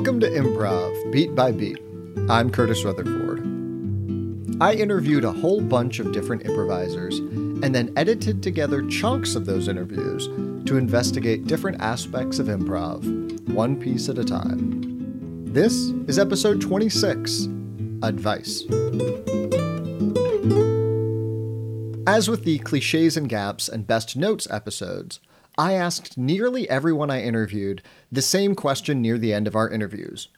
Welcome to Improv, Beat by Beat. I'm Curtis Rutherford. I interviewed a whole bunch of different improvisers and then edited together chunks of those interviews to investigate different aspects of improv, one piece at a time. This is episode 26 Advice. As with the cliches and gaps and best notes episodes, I asked nearly everyone I interviewed the same question near the end of our interviews.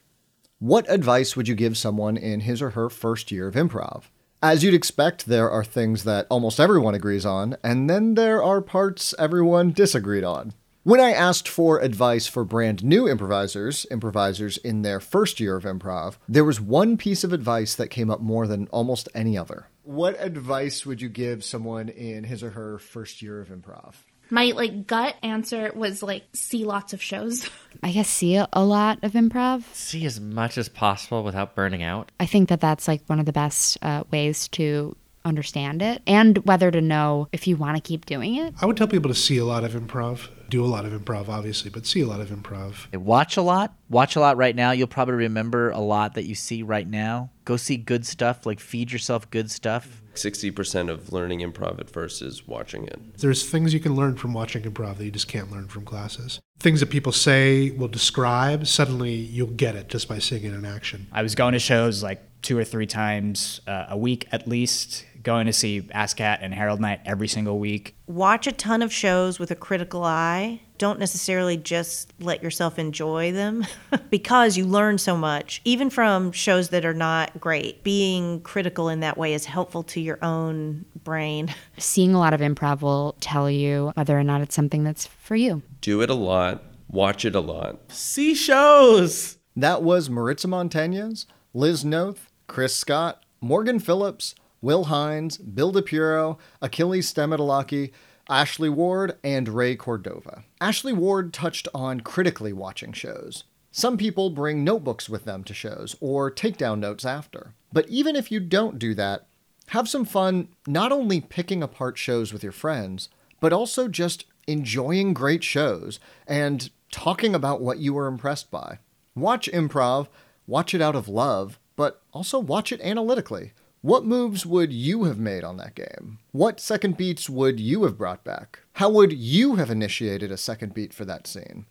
What advice would you give someone in his or her first year of improv? As you'd expect, there are things that almost everyone agrees on, and then there are parts everyone disagreed on. When I asked for advice for brand new improvisers, improvisers in their first year of improv, there was one piece of advice that came up more than almost any other. What advice would you give someone in his or her first year of improv? My like gut answer was like see lots of shows. I guess see a lot of improv. See as much as possible without burning out. I think that that's like one of the best uh, ways to understand it and whether to know if you want to keep doing it. I would tell people to see a lot of improv, do a lot of improv, obviously, but see a lot of improv. Watch a lot. Watch a lot right now. You'll probably remember a lot that you see right now. Go see good stuff, like feed yourself good stuff. 60% of learning improv at first is watching it. There's things you can learn from watching improv that you just can't learn from classes. Things that people say will describe, suddenly you'll get it just by seeing it in action. I was going to shows like two or three times uh, a week at least, going to see ASSSSCAT and Harold Night every single week. Watch a ton of shows with a critical eye. Don't necessarily just let yourself enjoy them because you learn so much, even from shows that are not great. Being critical in that way is helpful to your own brain. Seeing a lot of improv will tell you whether or not it's something that's for you. Do it a lot, watch it a lot. See shows! That was Maritza Montañez, Liz Noth, Chris Scott, Morgan Phillips, Will Hines, Bill DePuro, Achilles Stemidolaki, Ashley Ward, and Ray Cordova. Ashley Ward touched on critically watching shows. Some people bring notebooks with them to shows or take down notes after. But even if you don't do that, have some fun not only picking apart shows with your friends, but also just enjoying great shows and talking about what you were impressed by. Watch improv, watch it out of love, but also watch it analytically. What moves would you have made on that game? What second beats would you have brought back? How would you have initiated a second beat for that scene?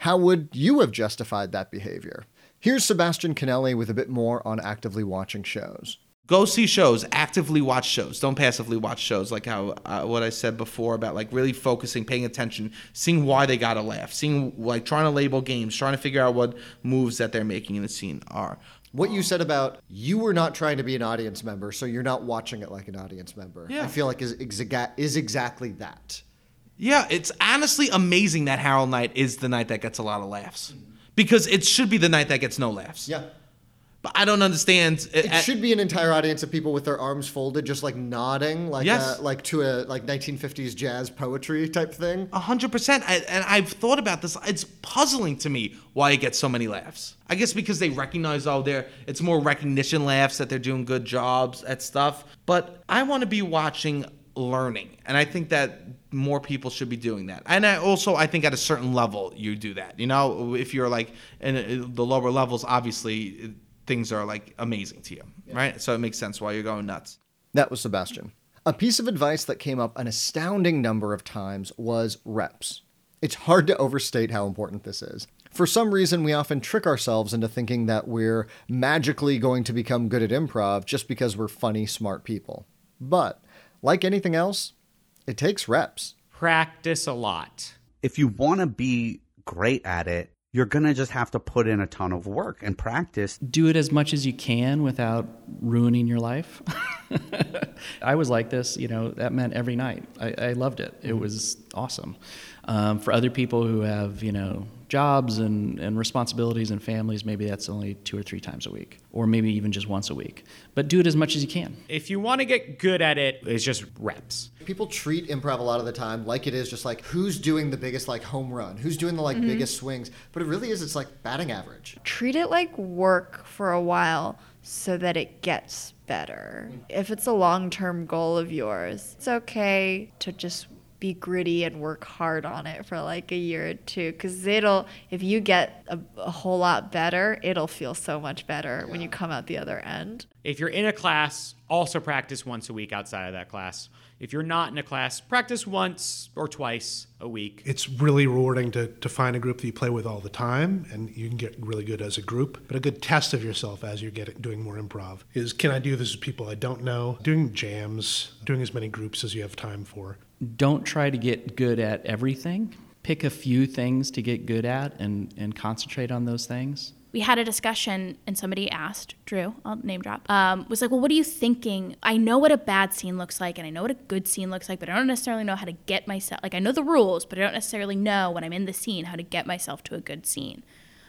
How would you have justified that behavior? Here's Sebastian Canelli with a bit more on actively watching shows. Go see shows, actively watch shows. Don't passively watch shows like how uh, what I said before about like really focusing, paying attention, seeing why they got to laugh, seeing like trying to label games, trying to figure out what moves that they're making in the scene are what you said about you were not trying to be an audience member, so you're not watching it like an audience member. Yeah. I feel like is exa- is exactly that. Yeah, it's honestly amazing that Harold Night is the night that gets a lot of laughs. Because it should be the night that gets no laughs. Yeah. But I don't understand. Uh, it uh, should be an entire audience of people with their arms folded, just like nodding, like yes. a, like to a like 1950s jazz poetry type thing. A hundred percent. And I've thought about this. It's puzzling to me why it gets so many laughs. I guess because they recognize all they're it's more recognition laughs that they're doing good jobs at stuff. But I want to be watching learning, and I think that more people should be doing that. And I also I think at a certain level you do that. You know, if you're like in uh, the lower levels, obviously things are like amazing to you, yeah. right? So it makes sense why you're going nuts. That was Sebastian. A piece of advice that came up an astounding number of times was reps. It's hard to overstate how important this is. For some reason, we often trick ourselves into thinking that we're magically going to become good at improv just because we're funny, smart people. But, like anything else, it takes reps. Practice a lot. If you want to be great at it, you're going to just have to put in a ton of work and practice. Do it as much as you can without ruining your life. I was like this, you know, that meant every night. I, I loved it. It mm-hmm. was awesome. Um, for other people who have, you know, jobs and, and responsibilities and families, maybe that's only two or three times a week, or maybe even just once a week. But do it as much as you can. If you want to get good at it, it's just reps. People treat improv a lot of the time like it is just like who's doing the biggest like home run, who's doing the like mm-hmm. biggest swings, but it really is it's like batting average. Treat it like work for a while so that it gets better. If it's a long-term goal of yours, it's okay to just be gritty and work hard on it for like a year or two because it'll if you get a, a whole lot better it'll feel so much better when you come out the other end If you're in a class, also practice once a week outside of that class. If you're not in a class, practice once or twice a week. It's really rewarding to, to find a group that you play with all the time, and you can get really good as a group. But a good test of yourself as you're getting doing more improv is can I do this with people I don't know? Doing jams, doing as many groups as you have time for. Don't try to get good at everything. Pick a few things to get good at and, and concentrate on those things. We had a discussion and somebody asked drew i'll name drop um, was like well what are you thinking? I know what a bad scene looks like and i know what a good scene looks like but i don't necessarily know how to get myself like i know the rules but i don't necessarily know when i'm in the scene how to get myself to a good scene.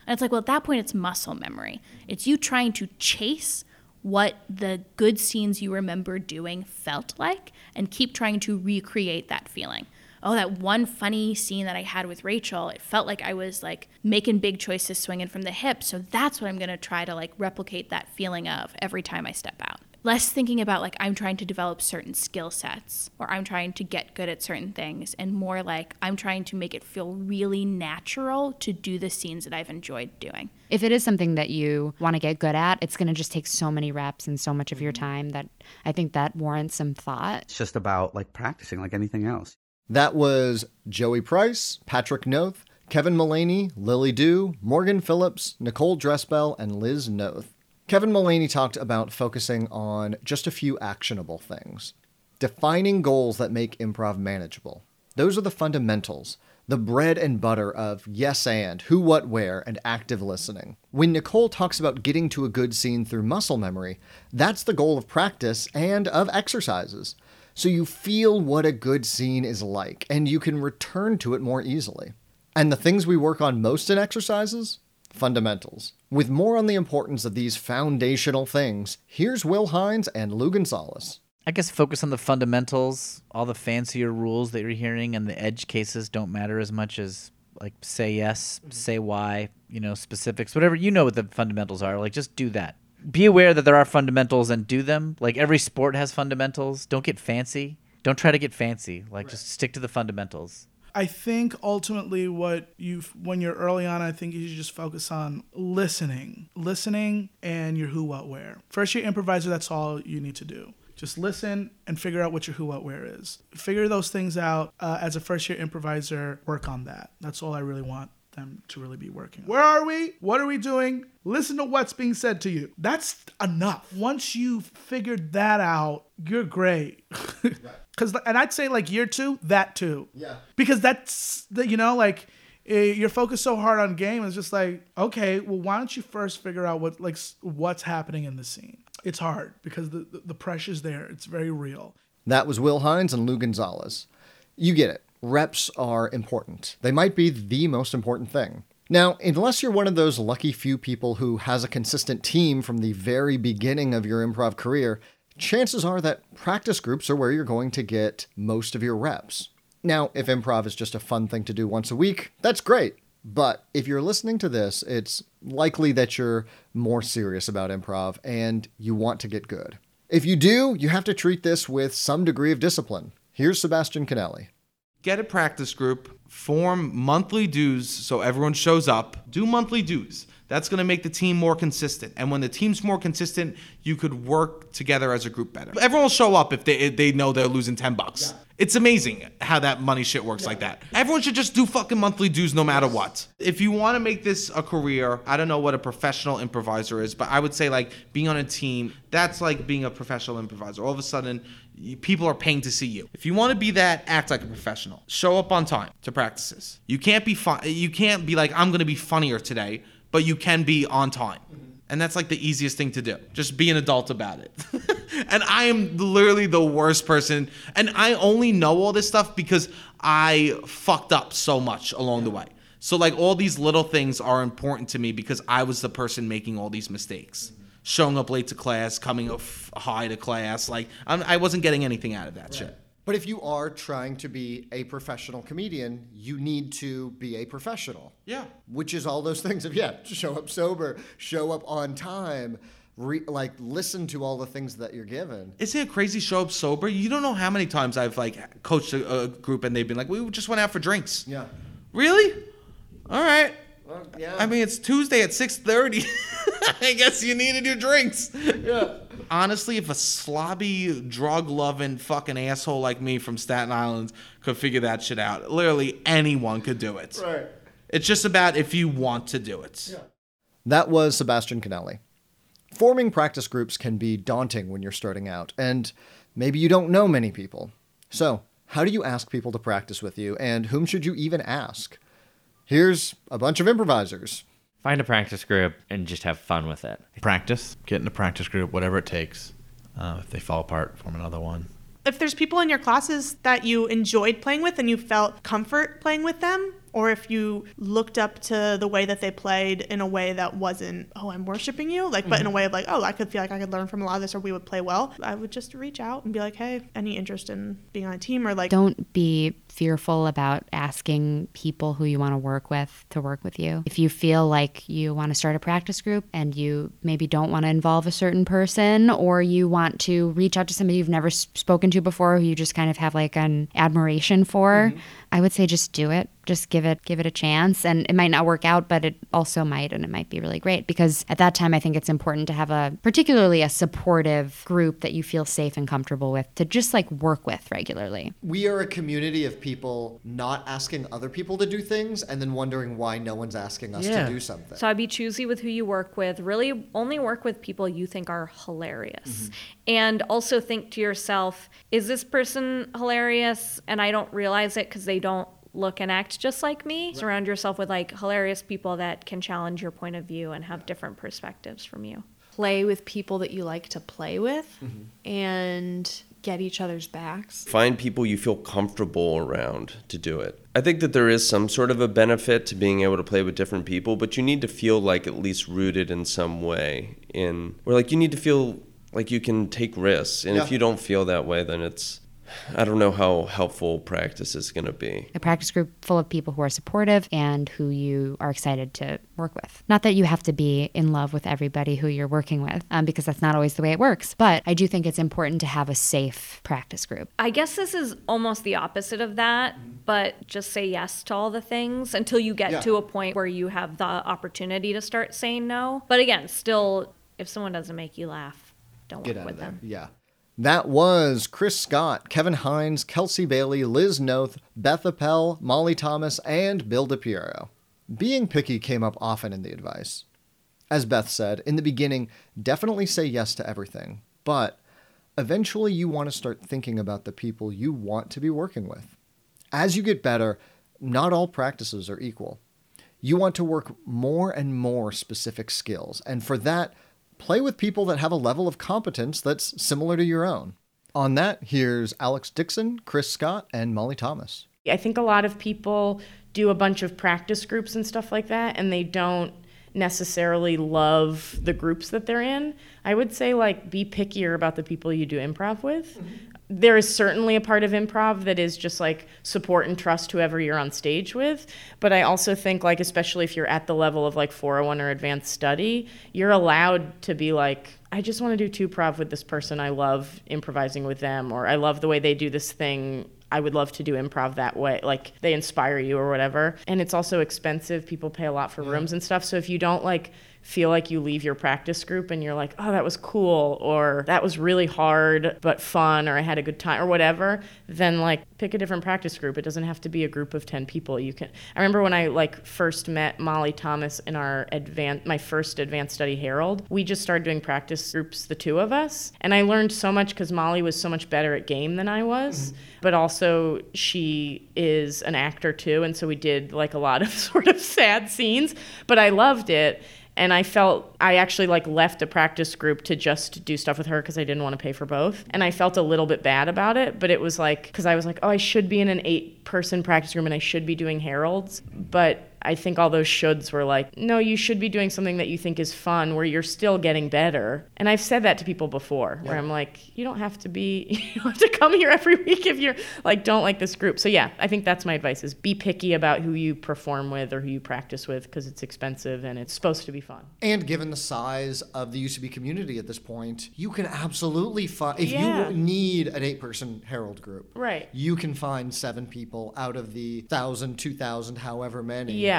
And it's like well at that point it's muscle memory. It's you trying to chase what the good scenes you remember doing felt like and keep trying to recreate that feeling oh, that one funny scene that I had with Rachel, it felt like I was like making big choices swinging from the hip. So that's what I'm going to try to like replicate that feeling of every time I step out. Less thinking about like I'm trying to develop certain skill sets or I'm trying to get good at certain things and more like I'm trying to make it feel really natural to do the scenes that I've enjoyed doing. If it is something that you want to get good at, it's going to just take so many reps and so much of your mm-hmm. time that I think that warrants some thought. It's just about like practicing like anything else. That was Joey Price, Patrick Noth, Kevin Mullaney, Lily Dew, Morgan Phillips, Nicole Dressbell, and Liz Noth. Kevin Mullaney talked about focusing on just a few actionable things. Defining goals that make improv manageable. Those are the fundamentals, the bread and butter of yes and, who, what, where, and active listening. When Nicole talks about getting to a good scene through muscle memory, that's the goal of practice and of exercises so you feel what a good scene is like and you can return to it more easily. And the things we work on most in exercises? Fundamentals. With more on the importance of these foundational things, here's Will Hines and Lou Gonzalez. I guess focus on the fundamentals. All the fancier rules that you're hearing and the edge cases don't matter as much as like say yes, say why, you know, specifics, whatever. You know what the fundamentals are. Like just do that be aware that there are fundamentals and do them. Like every sport has fundamentals. Don't get fancy. Don't try to get fancy. Like right. just stick to the fundamentals. I think ultimately what you when you're early on, I think you should just focus on listening, listening, and your who, what, where. First year improviser, that's all you need to do. Just listen and figure out what your who, what, where is. Figure those things out uh, as a first year improviser. Work on that. That's all I really want them to really be working. On. Where are we? What are we doing? Listen to what's being said to you. That's enough. Once you've figured that out, you're great. Cause and I'd say like year two, that too. Yeah. Because that's the you know like eh, you're focused so hard on game. It's just like okay, well why don't you first figure out what like what's happening in the scene? It's hard because the the, the pressure's there. It's very real. That was Will Hines and Lou Gonzalez. You get it reps are important. They might be the most important thing. Now, unless you're one of those lucky few people who has a consistent team from the very beginning of your improv career, chances are that practice groups are where you're going to get most of your reps. Now, if improv is just a fun thing to do once a week, that's great. But if you're listening to this, it's likely that you're more serious about improv and you want to get good. If you do, you have to treat this with some degree of discipline. Here's Sebastian Canelli get a practice group, form monthly dues so everyone shows up, do monthly dues. That's going to make the team more consistent. And when the team's more consistent, you could work together as a group better. Everyone will show up if they if they know they're losing 10 bucks. Yeah. It's amazing how that money shit works yeah. like that. Everyone should just do fucking monthly dues no matter what. If you want to make this a career, I don't know what a professional improviser is, but I would say like being on a team, that's like being a professional improviser. All of a sudden, people are paying to see you. If you want to be that, act like a professional. Show up on time to practices. You can't be fun. You can't be like I'm going to be funnier today, but you can be on time. And that's like the easiest thing to do. Just be an adult about it. and I am literally the worst person. And I only know all this stuff because I fucked up so much along the way. So, like, all these little things are important to me because I was the person making all these mistakes showing up late to class, coming up high to class. Like I'm, I was not getting anything out of that right. shit. But if you are trying to be a professional comedian, you need to be a professional. Yeah. Which is all those things of yeah, show up sober, show up on time. re- like listen to all the things that you're given. Isn't it crazy? Show up sober. You don't know how many times I've like coached a, a group and they've been like, "We just went out for drinks." Yeah. Really? All right. Well, yeah. I mean, it's Tuesday at six thirty. I guess you needed your drinks. Yeah. Honestly, if a slobby, drug-loving fucking asshole like me from Staten Island could figure that shit out, literally anyone could do it. Right. It's just about if you want to do it. Yeah. That was Sebastian Canelli. Forming practice groups can be daunting when you're starting out, and maybe you don't know many people. So, how do you ask people to practice with you, and whom should you even ask? Here's a bunch of improvisers. Find a practice group and just have fun with it. Practice. Get in a practice group, whatever it takes. Uh, if they fall apart, form another one. If there's people in your classes that you enjoyed playing with and you felt comfort playing with them, or if you looked up to the way that they played in a way that wasn't, oh, I'm worshiping you, like, but in a Mhm. way of like, oh, I could feel like I could learn from a lot of this, or we would play well, I would just reach out and be like, hey, any interest in being on a team, or like, Don't be fearful about asking people who you want to work with to work with you. If you feel like you want to start a practice group and you maybe don't want to involve a certain person or you want to reach out to somebody you've never spoken to before who you just kind of have like an admiration for, I would say just do it. Just give it give it a chance and it might not work out but it also might and it might be really great because at that time I think it's important to have a particularly a supportive group that you feel safe and comfortable with to just like work with regularly. We are a community of people not asking other people to do things and then wondering why no one's asking us to do something. So I'd be choosy with who you work with. Really only work with people you think are hilarious. Mm-hmm. And also think to yourself, is this person hilarious and I don't realize it because they don't look and act just like me? Surround yourself with like hilarious people that can challenge your point of view and have different perspectives from you. Play with people that you like to play with mm-hmm. and get each other's backs. Find people you feel comfortable around to do it. I think that there is some sort of a benefit to being able to play with different people, but you need to feel like at least rooted in some way in or like you need to feel like you can take risks. And Yeah. if you don't feel that way, then it's I don't know how helpful practice is going to be. a practice group full of people who are supportive and who you are excited to work with. Not that you have to be in love with everybody who you're working with, um, because that's not always the way it works. But I do think it's important to have a safe practice group. I guess this is almost the opposite of that, but just say yes to all the things until you get Yeah. to a point where you have the opportunity to start saying no. But again, still, if someone doesn't make you laugh, don't Get work out with of there. them. Yeah. That was Chris Scott, Kevin Hines, Kelsey Bailey, Liz Noth, Beth Appel, Molly Thomas, and Bill DePiero. Being picky came up often in the advice. As Beth said, in the beginning, definitely say yes to everything, but eventually you want to start thinking about the people you want to be working with. As you get better, not all practices are equal. You want to work more and more specific skills, and for that, play with people that have a level of competence that's similar to your own. On that, here's Alex Dixon, Chris Scott, and Molly Thomas. I think a lot of people do a bunch of practice groups and stuff like that, and they don't necessarily love the groups that they're in. I would say, like, be pickier about the people you do improv with. Mm-hmm. There is certainly a part of improv that is just like support and trust whoever you're on stage with. But I also think, like, especially if you're at the level of like 401 or advanced study, you're allowed to be like, I just want to do two prov with this person. I love improvising with them, or I love the way they do this thing. I would love to do improv that way. Like they inspire you or whatever. And it's also expensive. People pay a lot for rooms and stuff. So if you don't like feel like you leave your practice group and you're like, oh, that was cool, or that was really hard but fun, or I had a good time, or whatever, then like pick a different practice group. It doesn't have to be a group of 10 people. You can, I remember when I like first met Molly Thomas in our advanced, my first advanced study Harold, we just started doing practice groups, the two of us. And I learned so much because Molly was so much better at game than I was, mm-hmm. but also she is an actor too. And so we did like a lot of sort of sad scenes, but I loved it and I felt I actually like left a practice group to just do stuff with her because I didn't want to pay for both. And I felt a little bit bad about it, but it was like because I was like, oh, I should be in an eight person practice room and I should be doing Harolds, but I think all those shoulds were like, no, you should be doing something that you think is fun where you're still getting better. And I've said that to people before where I'm like, you don't have to be, you don't have to come here every week if you're like, don't like this group. So yeah, I think that's my advice is be picky about who you perform with or who you practice with because it's expensive and it's supposed to be fun. And given the size of the UCB community at this point, you can absolutely find if Yeah. you need an eight-person Harold group, Right. You can find seven people out of the thousand, two thousand, however many. Yeah.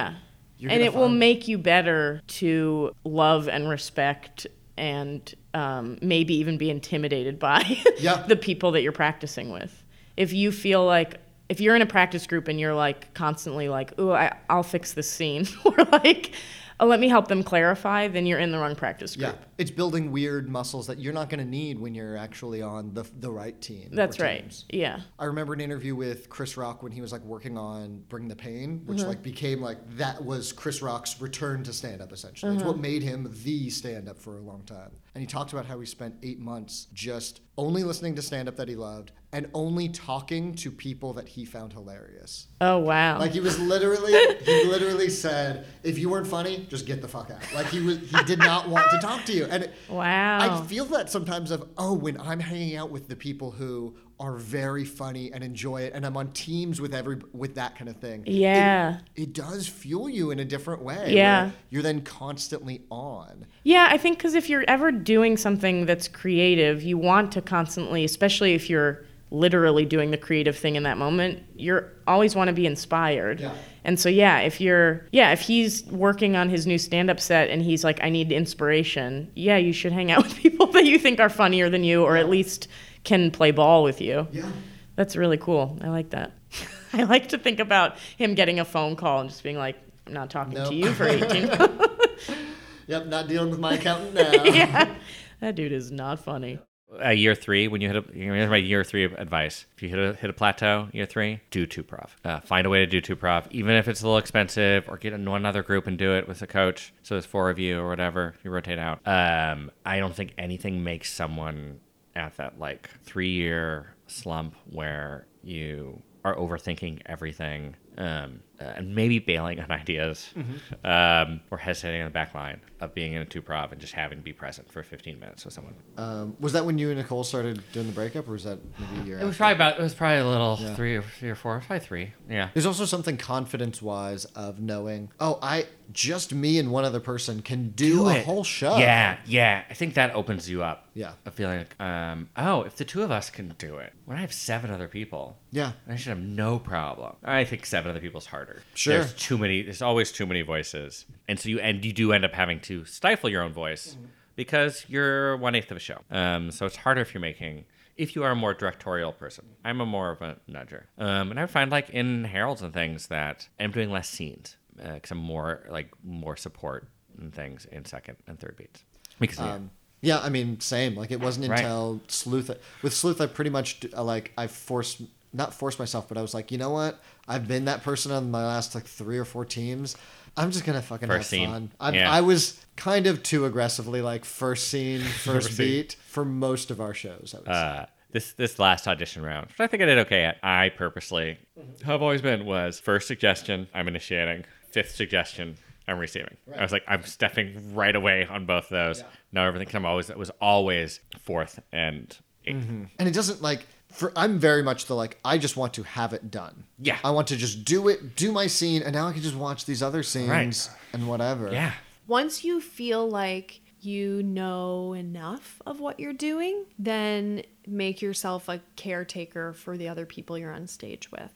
You're and it will make you better to love and respect and um, maybe even be intimidated by the people that you're practicing with. If you feel like, if you're in a practice group and you're like constantly like, ooh, I, I'll fix this scene, or like, oh, let me help them clarify, then you're in the wrong practice group. Yeah, it's building weird muscles that you're not going to need when you're actually on the the right team. That's right. teams. Yeah. I remember an interview with Chris Rock when he was like working on Bring the Pain, which Mhm. like became like that was Chris Rock's return to stand up essentially. It's Uh-huh. what made him the stand up for a long time. And he talked about how he spent 8 months just only listening to stand up that he loved and only talking to people that he found hilarious. Oh, wow. Like he was literally he literally said if you weren't funny, just get the fuck out. Like he was he did not want to talk to you. And wow. I feel that sometimes of oh when I'm hanging out with the people who are very funny and enjoy it and I'm on teams with every with that kind of thing. Yeah. It, does fuel you in a different way. Yeah. You're then constantly on. Yeah, I think because if you're ever doing something that's creative, you want to constantly, especially if you're literally doing the creative thing in that moment, you're always want to be inspired. Yeah. And so yeah, if you're yeah, if he's working on his new stand-up set and he's like I need inspiration, yeah, you should hang out with people that you think are funnier than you or at least can play ball with you. Yeah. That's really cool. I like that. I like to think about him getting a phone call and just being like I'm not talking Nope. to you for 18 Yep, not dealing with my accountant now. yeah. That dude is not funny. Uh, year three, when you hit a, here's my year three advice. If you hit a, hit a plateau, year three, do two prov. Uh, find a way to do two prov, even if it's a little expensive, or get in one other group and do it with a coach. So there's four of you or whatever. You rotate out. Um, I don't think anything makes someone at that like three year slump where you are overthinking everything um, uh, and maybe bailing on ideas um, or hesitating on the back line of being in a two prov and just having to be present for 15 minutes with someone. Um, was that when you and Nicole started doing the breakup, or was that maybe a year? It was after? probably about. It was probably a little Yeah. three or three or four, probably three. Yeah. There's also something confidence-wise of knowing, oh, I just me and one other person can do, a it. whole show. Yeah, yeah. I think that opens you up. Yeah. A feeling like, um, oh, if the two of us can do it, when I have seven other people, Yeah. I should have no problem. I think seven other people's harder. Sure. There's too many. There's always too many voices, and so you and you do end up having to stifle your own voice because you're one eighth of a show. Um, so it's harder if you're making. If you are a more directorial person, I'm a more of a nudger, um, and I find like in Harolds and things that I'm doing less scenes because I'm more like more support and things in second and third beats because yeah. Um, yeah, I mean, same. Like it wasn't Right. until Sleuth. With Sleuth, I pretty much uh, like I forced not forced myself, but I was like, you know what? I've been that person on my last like three or four teams. I'm just gonna fucking First have scene. fun. I'm, Yeah. I was kind of too aggressively like first scene, first First scene. beat for most of our shows. I would say. uh, this this last audition round, which I think I did okay at. I purposely, how I've always been, was first suggestion I'm initiating, fifth suggestion I'm receiving. I was like, I'm stepping right away on both of those. Now everything, 'cause I'm always it was always fourth and 8th Mhm. And it doesn't like for I'm very much the like I just want to have it done. Yeah. I want to just do it, do my scene, and now I can just watch these other scenes Right. and whatever. Yeah. Once you feel like you know enough of what you're doing, then make yourself a caretaker for the other people you're on stage with.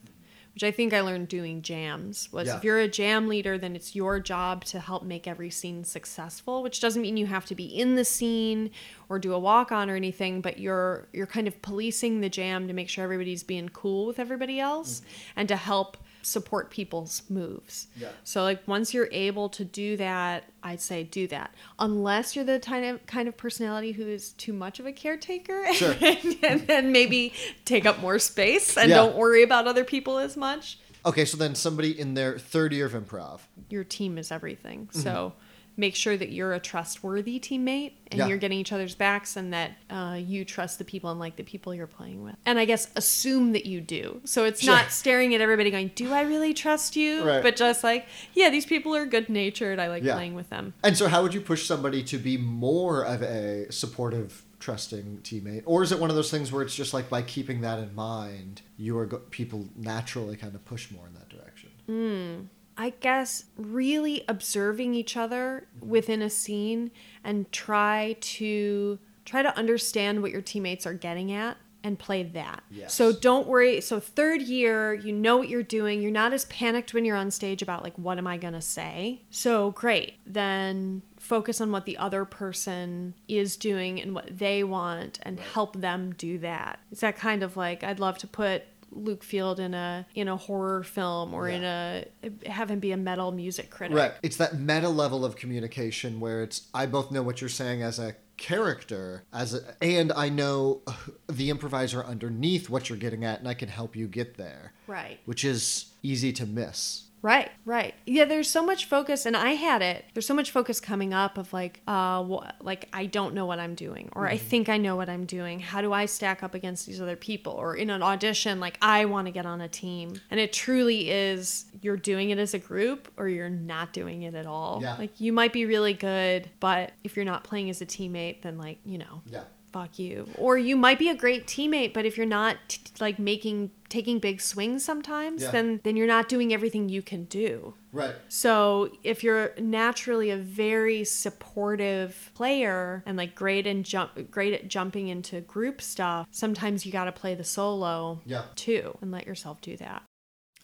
Which I think I learned doing jams was Yeah. if you're a jam leader, then it's your job to help make every scene successful, which doesn't mean you have to be in the scene or do a walk on or anything, but you're you're kind of policing the jam to make sure everybody's being cool with everybody else mm-hmm. and to help support people's moves. Yeah. So like once you're able to do that, I'd say do that. Unless you're the kind of kind of personality who is too much of a caretaker Sure. and then maybe take up more space and Yeah. don't worry about other people as much. Okay, so then somebody in their third year of improv. Your team is everything. Mm-hmm. So make sure that you're a trustworthy teammate and Yeah. you're getting each other's backs and that uh, you trust the people and like the people you're playing with. And I guess assume that you do. So it's Sure. not staring at everybody going, "Do I really trust you?" Right. But just like, "Yeah, these people are good natured. I like Yeah. playing with them." And so, how would you push somebody to be more of a supportive, trusting teammate, or is it one of those things where it's just like by keeping that in mind, you are go- people naturally kind of push more in that direction? Hmm. I guess really observing each other within a scene and try to try to understand what your teammates are getting at and play that. Yes. So don't worry. So third year, you know what you're doing. You're not as panicked when you're on stage about like what am I going to say? So great. Then focus on what the other person is doing and what they want and help them do that. It's that kind of like I'd love to put Luke Field in a in a horror film or in a have him be a metal music critic. Right. It's that meta level of communication where it's I both know what you're saying as a character as a, and I know the improviser underneath what you're getting at and I can help you get there. Right. Which is easy to miss. Right, right. Yeah, there's so much focus, and I had it. There's so much focus coming up of like, uh, wh- like I don't know what I'm doing, or I Mhm. think I know what I'm doing. How do I stack up against these other people? Or in an audition, like I want to get on a team, and it truly is you're doing it as a group, or you're not doing it at all. Yeah. Like you might be really good, but if you're not playing as a teammate, then like you know, Yeah. Fuck you. Or you might be a great teammate, but if you're not t- like making taking big swings sometimes, Yeah. then then you're not doing everything you can do. Right. So if you're naturally a very supportive player and like great and jump great at jumping into group stuff, sometimes you got to play the solo Yeah. too and let yourself do that.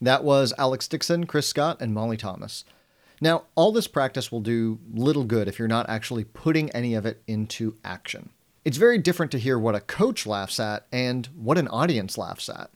That was Alex Dixon, Chris Scott, and Molly Thomas. Now, all this practice will do little good if you're not actually putting any of it into action. It's very different to hear what a coach laughs at and what an audience laughs at.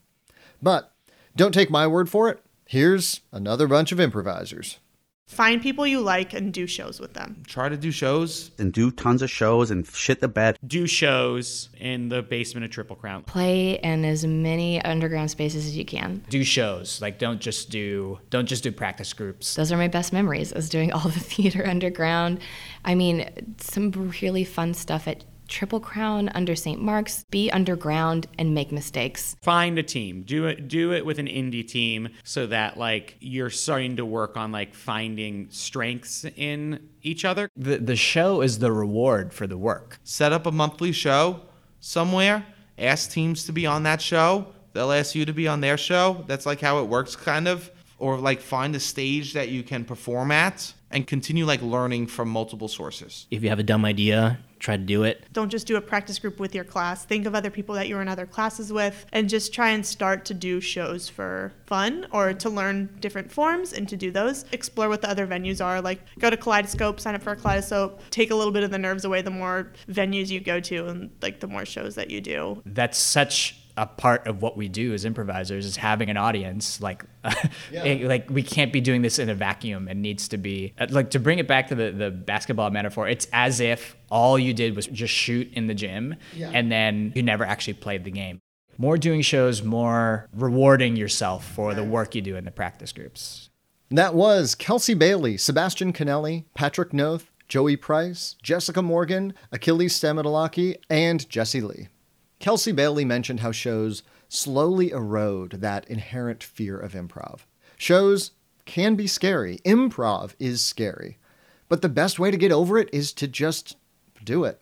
But don't take my word for it. Here's another bunch of improvisers. Find people you like and do shows with them. Try to do shows. And do tons of shows and shit the bed. Do shows in the basement of Triple Crown. Play in as many underground spaces as you can. Do shows. Like don't just do don't just do practice groups. Those are my best memories, is doing all the theater underground. I mean, some really fun stuff at Triple Crown under St. Mark's. Be underground and make mistakes. Find a team. Do it do it with an indie team so that like you're starting to work on like finding strengths in each other. The the show is the reward for the work. Set up a monthly show somewhere. Ask teams to be on that show. They'll ask you to be on their show. That's like how it works, kind of. Or like find a stage that you can perform at and continue like learning from multiple sources. If you have a dumb idea, try to do it. Don't just do a practice group with your class. Think of other people that you were in other classes with and just try and start to do shows for fun or to learn different forms and to do those. Explore what the other venues are. Like go to Kaleidoscope, sign up for a Kaleidoscope, take a little bit of the nerves away the more venues you go to and like the more shows that you do. That's such a part of what we do as improvisers is having an audience like it- like we can't be doing this in a vacuum. It needs to be uh, like to bring it back to the, the basketball metaphor it's as if all you did was just shoot in the gym Yeah. and then you never actually played the game. More doing shows more rewarding yourself for the work you do in the practice groups. That was Kelsey Bailey, Sebastian Canelli, Patrick Noth, Joey Price, Jessica Morgan, Achilles Stamatolaki, and Jesse Lee. Kelsey Bailey mentioned how shows slowly erode that inherent fear of improv. Shows can be scary. Improv is scary. But the best way to get over it is to just do it.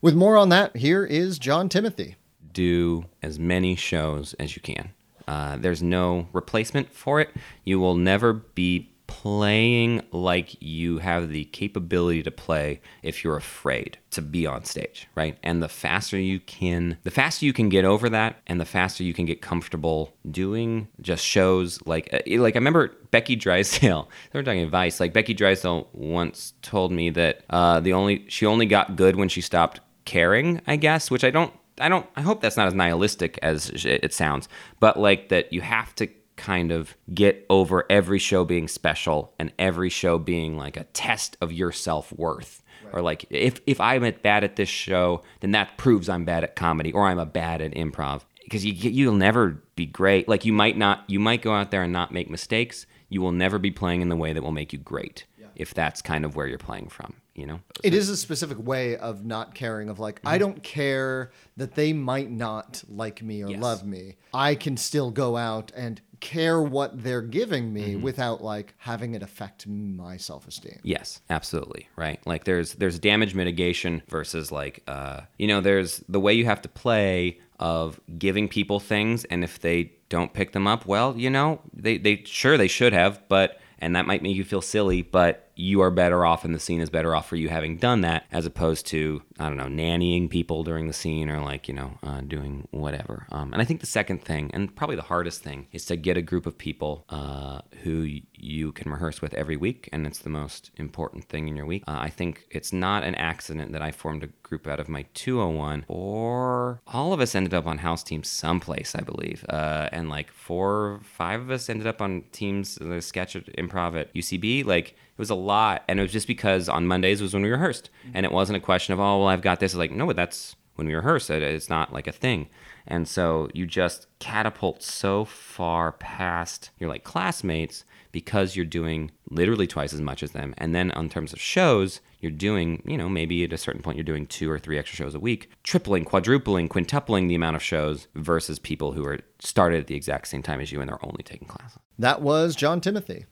With more on that, here is John Timothy. do as many shows as you can. Uh, there's no replacement for it. You will never be playing like you have the capability to play if you're afraid to be on stage, right? And the faster you can, the faster you can get over that, and the faster you can get comfortable doing just shows like, uh, like I remember Becky Drysdale. They were talking advice. Like Becky Drysdale once told me that uh, the only she only got good when she stopped caring. I guess, which I don't I don't I hope that's not as nihilistic as it sounds, but like that you have to kind of get over every show being special and every show being like a test of your self-worth. Or like if if I'm at- bad at this show, then that proves I'm bad at comedy or I'm a bad at improv because you you'll never be great. Like you might not you might go out there and not make mistakes. You will never be playing in the way that will make you great. if that's kind of where you're playing from, you know? It is a specific way of not caring, of like, I mm-hmm. don't care that they might not like me or love me. I can still go out and care what they're giving me without like having it affect my self esteem. Yes, absolutely, right? Like there's there's damage mitigation versus like uh you know, there's the way you have to play of giving people things and if they don't pick them up, well, you know, they they sure they should have, but and that might make you feel silly, but you are better off and the scene is better off for you having done that as opposed to I don't know nannying people during the scene or like you know uh, doing whatever. Um, and I think the second thing and probably the hardest thing is to get a group of people uh, who you can rehearse with every week, and it's the most important thing in your week. Uh, I think it's not an accident that I formed a group out of my 201, or all of us ended up on house teams someplace, I believe, uh, and like four, or five of us ended up on teams, the sketch at improv at UCB, like it was a lot and it was just because on mondays was when we rehearsed. Mm-hmm. And it wasn't a question of oh well i've got this. It's like no that's when we rehearse it. It's not like a thing. And so you just catapult so far past your like classmates because you're doing literally twice as much as them. And then in terms of shows you're doing you know maybe at a certain point you're doing two or three extra shows a week tripling quadrupling quintupling the amount of shows versus people who are started at the exact same time as you and they're only taking classes. That was John Timothy.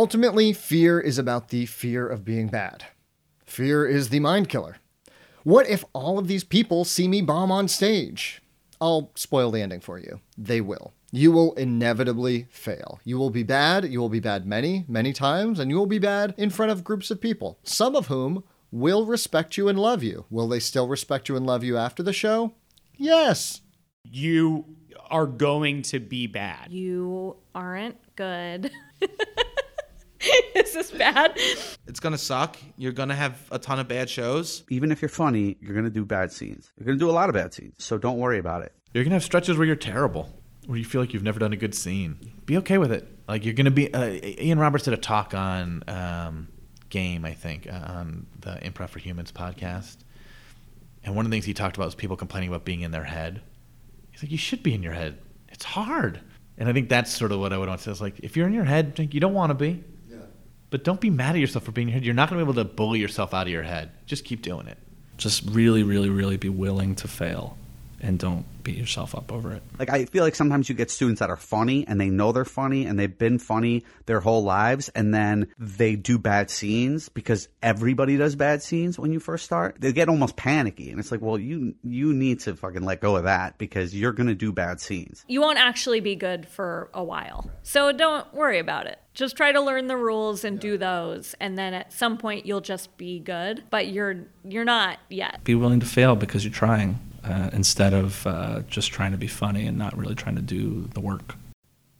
Ultimately, fear is about the fear of being bad. Fear is the mind killer. What if all of these people see me bomb on stage? I'll spoil the ending for you. They will. You will inevitably fail. You will be bad. You will be bad many, many times, and you will be bad in front of groups of people, some of whom will respect you and love you. Will they still respect you and love you after the show? Yes. You are going to be bad. You aren't good. Is this bad? It's gonna suck. You're gonna have a ton of bad shows. Even if you're funny, you're going to do bad scenes. You're going to do a lot of bad scenes. So don't worry about it. You're gonna have stretches where you're terrible, where you feel like you've never done a good scene. Be okay with it. Like you're gonna be. Uh, Ian Roberts did a talk on um, game, I think, uh, on the Improv for Humans podcast, and one of the things he talked about was people complaining about being in their head. He's like, you should be in your head. It's hard, and I think that's sort of what I would want to say. It's like if you're in your head, like, you don't want to be. But don't be mad at yourself for being head. You're not going to be able to bully yourself out of your head. Just keep doing it. Just really, really, really be willing to fail and don't beat yourself up over it. Like I feel like sometimes you get students that are funny and they know they're funny and they've been funny their whole lives and then they do bad scenes because everybody does bad scenes when you first start. They get almost panicky and it's like, well, you you need to fucking let go of that because you're going to do bad scenes. You won't actually be good for a while. So don't worry about it. Just try to learn the rules and do those and then at some point you'll just be good, but you're you're not yet. Be willing to fail because you're trying uh, instead of uh, just trying to be funny and not really trying to do the work.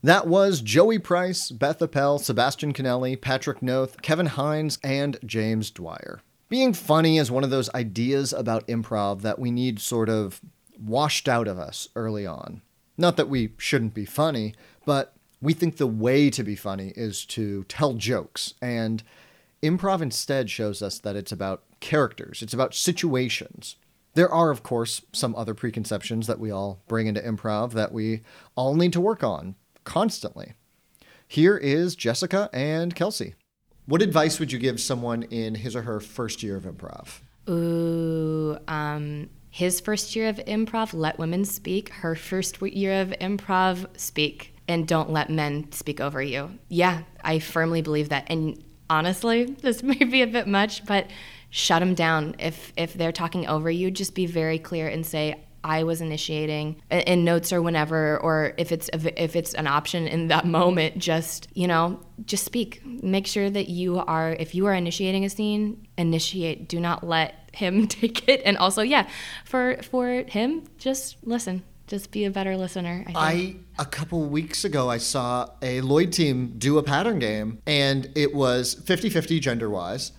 That was Joey Price, Beth Appel, Sebastian Canelli, Patrick Noth, Kevin Hines, and James Dwyer. Being funny is one of those ideas about improv that we need sort of washed out of us early on. Not that we shouldn't be funny, but we think the way to be funny is to tell jokes. And improv instead shows us that it's about characters, it's about situations. There are, of course, some other preconceptions that we all bring into improv that we all need to work on constantly. Here is Jessica and Kelsey. What advice would you give someone in his or her first year of improv? Ooh, um, his first year of improv, let women speak. Her first year of improv, speak. And don't let men speak over you. Yeah, I firmly believe that. And honestly, this may be a bit much, but shut them down. If if they're talking over you, just be very clear and say, I was initiating in notes or whenever, or if it's if it's an option in that moment, just you know, just speak. Make sure that you are, if you are initiating a scene, initiate. Do not let him take it. And also, yeah, for for him, just listen. Just be a better listener. I think. I a couple weeks ago I saw a Lloyd team do a pattern game and it was 50-50 gender-wise.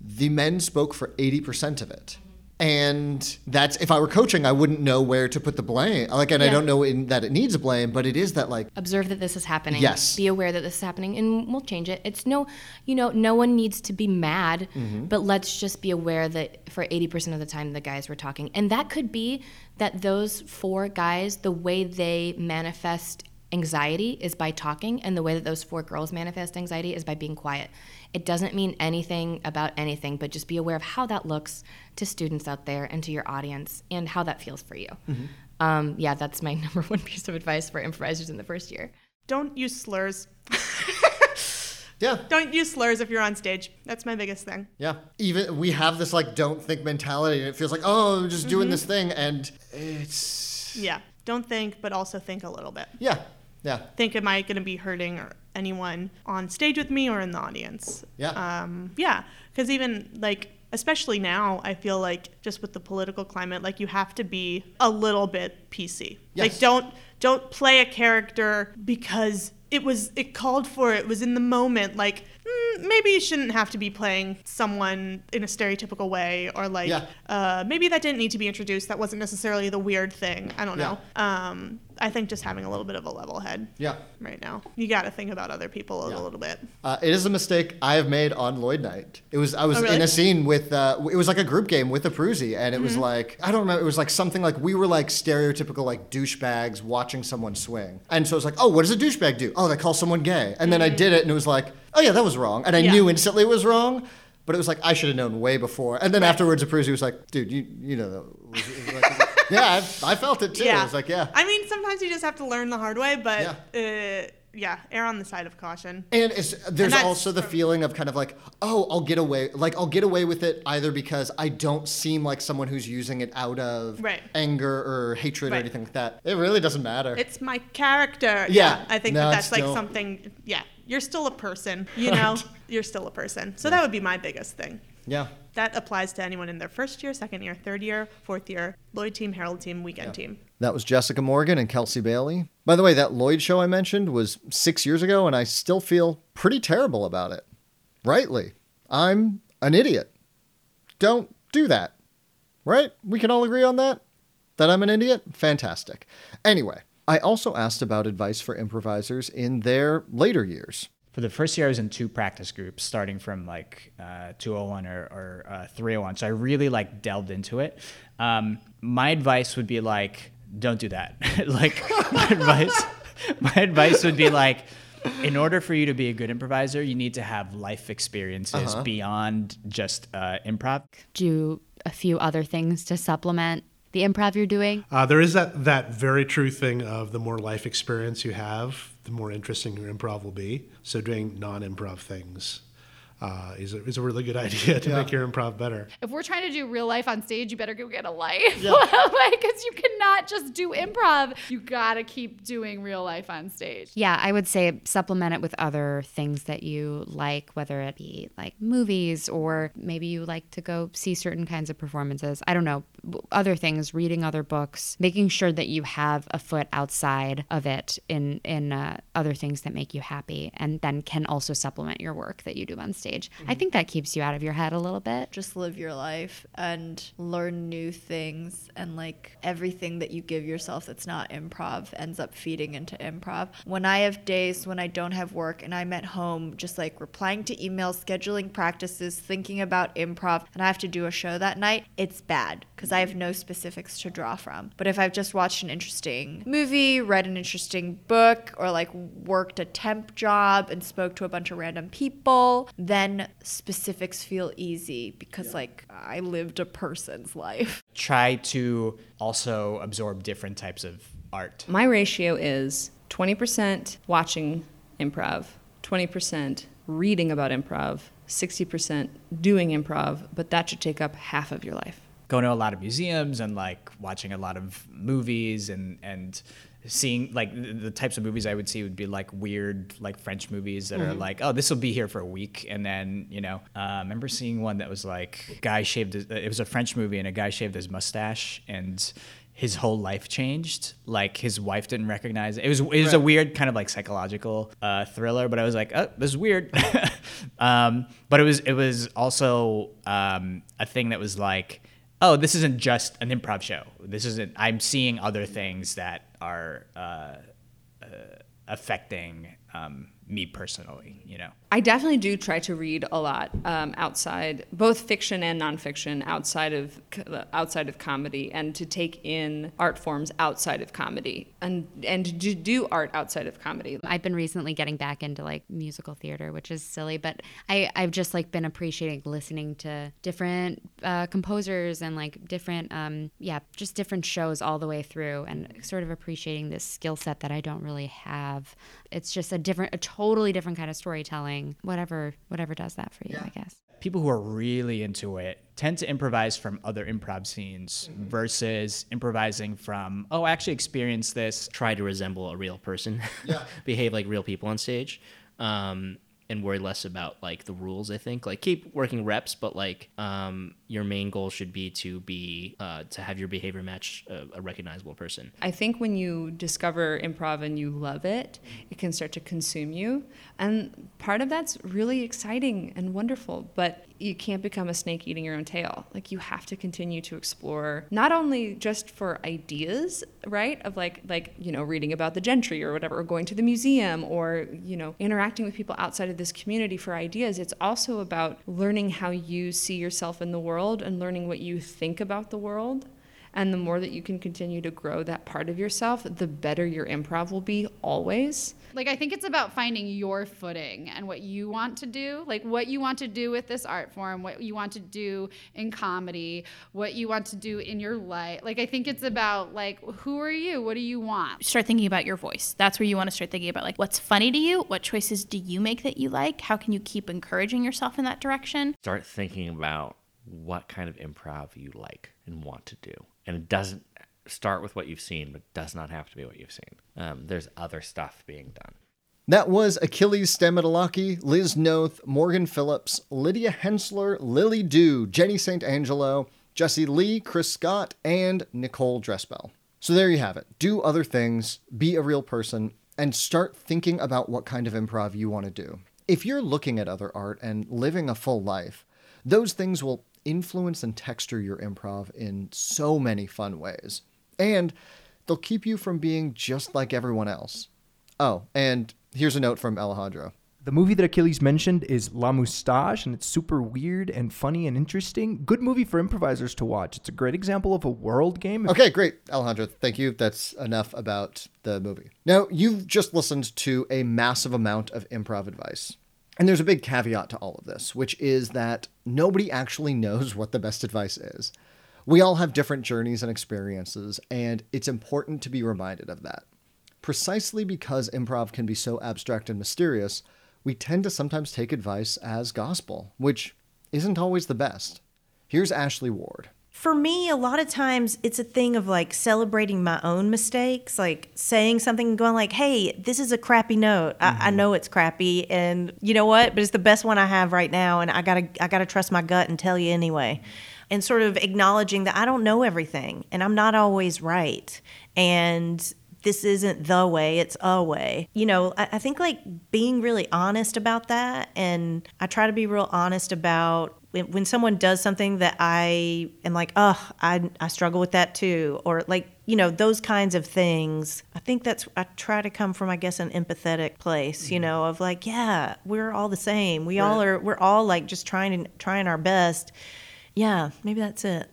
The men spoke for 80% of it. And that's if I were coaching, I wouldn't know where to put the blame. Like, and I don't know in, that it needs a blame, but it is that like observe that this is happening. Yes. Be aware that this is happening and we'll change it. It's no, you know, no one needs to be mad, Mhm. but let's just be aware that for 80% of the time the guys were talking. And that could be that those four guys, the way they manifest anxiety is by talking, and the way that those four girls manifest anxiety is by being quiet. It doesn't mean anything about anything, but just be aware of how that looks to students out there and to your audience and how that feels for you. Mhm. Um, yeah, that's my number one piece of advice for improvisers in the first year. Don't use slurs. yeah. Don't use slurs if you're on stage. That's my biggest thing. Yeah. Even we have this like don't think mentality and it feels like, oh, I'm just doing Mhm. this thing and it's Yeah. Don't think, but also think a little bit. Yeah. Yeah. Think, am I going to be hurting or anyone on stage with me or in the audience? Yeah. Um, yeah. Because even like, especially now, I feel like just with the political climate, like you have to be a little bit PC. Yes. Like don't don't play a character because it was it called for it, it was in the moment. Like mm, maybe you shouldn't have to be playing someone in a stereotypical way, or like Yeah. uh, maybe that didn't need to be introduced. That wasn't necessarily the weird thing. I don't Yeah. know. Um, I think just having a little bit of a level head. Yeah. Right now, you got to think about other people a little bit. Uh, it is a mistake I have made on Lloyd Night. It was I was Oh, really? in a scene with uh, it was like a group game with a Prusi, and it was Mhm. like I don't remember. It was like something like we were like stereotypical like douchebags watching someone swing, and so it's like, oh, what does a douchebag do? Oh, they call someone gay, and then I did it, and it was like, oh yeah, that was wrong, and I Yeah. knew instantly it was wrong. But it was like I should have known way before. And then afterwards, a Prusi was like, "Dude, you you know, it was- it was like- yeah, I, I felt it too. Yeah. Was like, yeah, I mean, sometimes you just have to learn the hard way, but yeah, uh, yeah err on the side of caution. And it's, there's that's also the feeling of kind of like, oh, I'll get away, like I'll get away with it either because I don't seem like someone who's using it out of Right. anger or hatred or anything like that. It really doesn't matter. It's my character. Yeah. I think No, that that's like something. Yeah, you're still a person. You know, Right. you're still a person. So that would be my biggest thing. yeah. That applies to anyone in their first year, second year, third year, fourth year, Lloyd team, Harold team, weekend team. That was Jessica Morgan and Kelsey Bailey. By the way, that Lloyd show I mentioned was six years ago, and I still feel pretty terrible about it. Rightly. I'm an idiot. Don't do that. Right? We can all agree on that? That I'm an idiot? Fantastic. Anyway, I also asked about advice for improvisers in their later years. For the first year, I was in two practice groups, starting from like uh, 201 or, or uh, 301. So I really like delved into it. Um, my advice would be like, don't do that. like my advice, my advice would be like, in order for you to be a good improviser, you need to have life experiences Uh-huh. beyond just uh, improv. Do a few other things to supplement the improv you're doing. Uh, there is that, that very true thing of the more life experience you have, the more interesting your improv will be. So doing non-improv things uh, is, a, is a really good idea to Yeah. make your improv better. If we're trying to do real life on stage, you better go get a life. like, because you cannot just do improv. You gotta keep doing real life on stage. Yeah, I would say supplement it with other things that you like, whether it be like movies or maybe you like to go see certain kinds of performances. I don't know, other things, reading other books, making sure that you have a foot outside of it in in uh, other things that make you happy, and then can also supplement your work that you do on stage. I mm-hmm. think that keeps you out of your head a little bit. Just live your life and learn new things and like everything that you give yourself that's not improv ends up feeding into improv. When I have days when I don't have work and I'm at home just like replying to emails, scheduling practices, thinking about improv and I have to do a show that night, it's bad because I have no specifics to draw from. But if I've just watched an interesting movie, read an interesting book or like worked a temp job and spoke to a bunch of random people, then specifics feel easy because like I lived a person's life. Try to also absorb different types of art. My ratio is 20% watching improv, 20% reading about improv, 60% doing improv, but that should take up half of your life. going to a lot of museums and like watching a lot of movies and and seeing like the, types of movies I would see would be like weird like French movies that are Mhm. like oh this will be here for a week and then you know uh, I remember seeing one that was like guy shaved his, it was a French movie and a guy shaved his mustache and his whole life changed like his wife didn't recognize it it was it was a weird kind of like psychological uh, thriller but I was like oh this is weird um, but it was it was also um, a thing that was like oh, this isn't just an improv show. This isn't. I'm seeing other things that are uh, uh, affecting um, me personally, you know. I definitely do try to read a lot um, outside, both fiction and nonfiction, outside of outside of comedy, and to take in art forms outside of comedy, and and to do art outside of comedy. I've been recently getting back into like musical theater, which is silly, but I I've just like been appreciating listening to different uh, composers and like different um yeah just different shows all the way through, and sort of appreciating this skill set that I don't really have. It's just a different, a totally different kind of storytelling whatever whatever does that for you i guess. People who are really into it tend to improvise from other improv scenes versus improvising from oh i actually experienced this. Try to resemble a real person. Yeah. behave like real people on stage um, and worry less about like the rules i think. Like keep working reps but like um, your main goal should be to be uh, to have your behavior match a, a, recognizable person. I think when you discover improv and you love it it can start to consume you. And part of that's really exciting and wonderful but you can't become a snake eating your own tail. Like you have to continue to explore not only just for ideas right? Of like like you know reading about the gentry or whatever or going to the museum or you know interacting with people outside of this community for ideas, it's also about learning how you see yourself in the world and learning what you think about the world. And the more that you can continue to grow that part of yourself, the better your improv will be always. Like, I think it's about finding your footing and what you want to do, like what you want to do with this art form, what you want to do in comedy, what you want to do in your life. Like, I think it's about, like, who are you? What do you want? Start thinking about your voice. That's where you want to start thinking about, like, what's funny to you? What choices do you make that you like? How can you keep encouraging yourself in that direction? Start thinking about what kind of improv you like and want to do. And it doesn't start with what you've seen, but does not have to be what you've seen. Um, there's other stuff being done. That was Achilles Stamatilaki, Liz Noth, Morgan Phillips, Lydia Hensler, Lily Dew, Jenny St. Angelo, Jesse Lee, Chris Scott, and Nicole Dressbell. So there you have it. Do other things, be a real person, and start thinking about what kind of improv you want to do. If you're looking at other art and living a full life, those things will influence and texture your improv in so many fun ways and they'll keep you from being just like everyone else. Oh, and here's a note from Alejandro. The movie that Achilles mentioned is La Moustache, and it's super weird and funny and interesting. Good movie for improvisers to watch. It's a great example of a world game. Okay, great, Alejandro. Thank you. That's enough about the movie. Now, you've just listened to a massive amount of improv advice. And there's a big caveat to all of this, which is that nobody actually knows what the best advice is. We all have different journeys and experiences, and it's important to be reminded of that. Precisely because improv can be so abstract and mysterious, we tend to sometimes take advice as gospel, which isn't always the best. Here's Ashley Ward. For me, a lot of times it's a thing of like celebrating my own mistakes, like saying something and going like, "Hey, this is a crappy note. I, mm-hmm. I know it's crappy, and you know what? But it's the best one I have right now, and I gotta I gotta trust my gut and tell you anyway." and sort of acknowledging that I don't know everything and I'm not always right. And this isn't the way, it's a way. You know, I, I, think like being really honest about that. And I try to be real honest about when, when someone does something that I am like, oh, I, I struggle with that too. Or like, you know, those kinds of things. I think that's, I try to come from, I guess, an empathetic place, mm-hmm. you know, of like, yeah, we're all the same. We right. all are, we're all like just trying to, trying our best yeah, maybe that's it.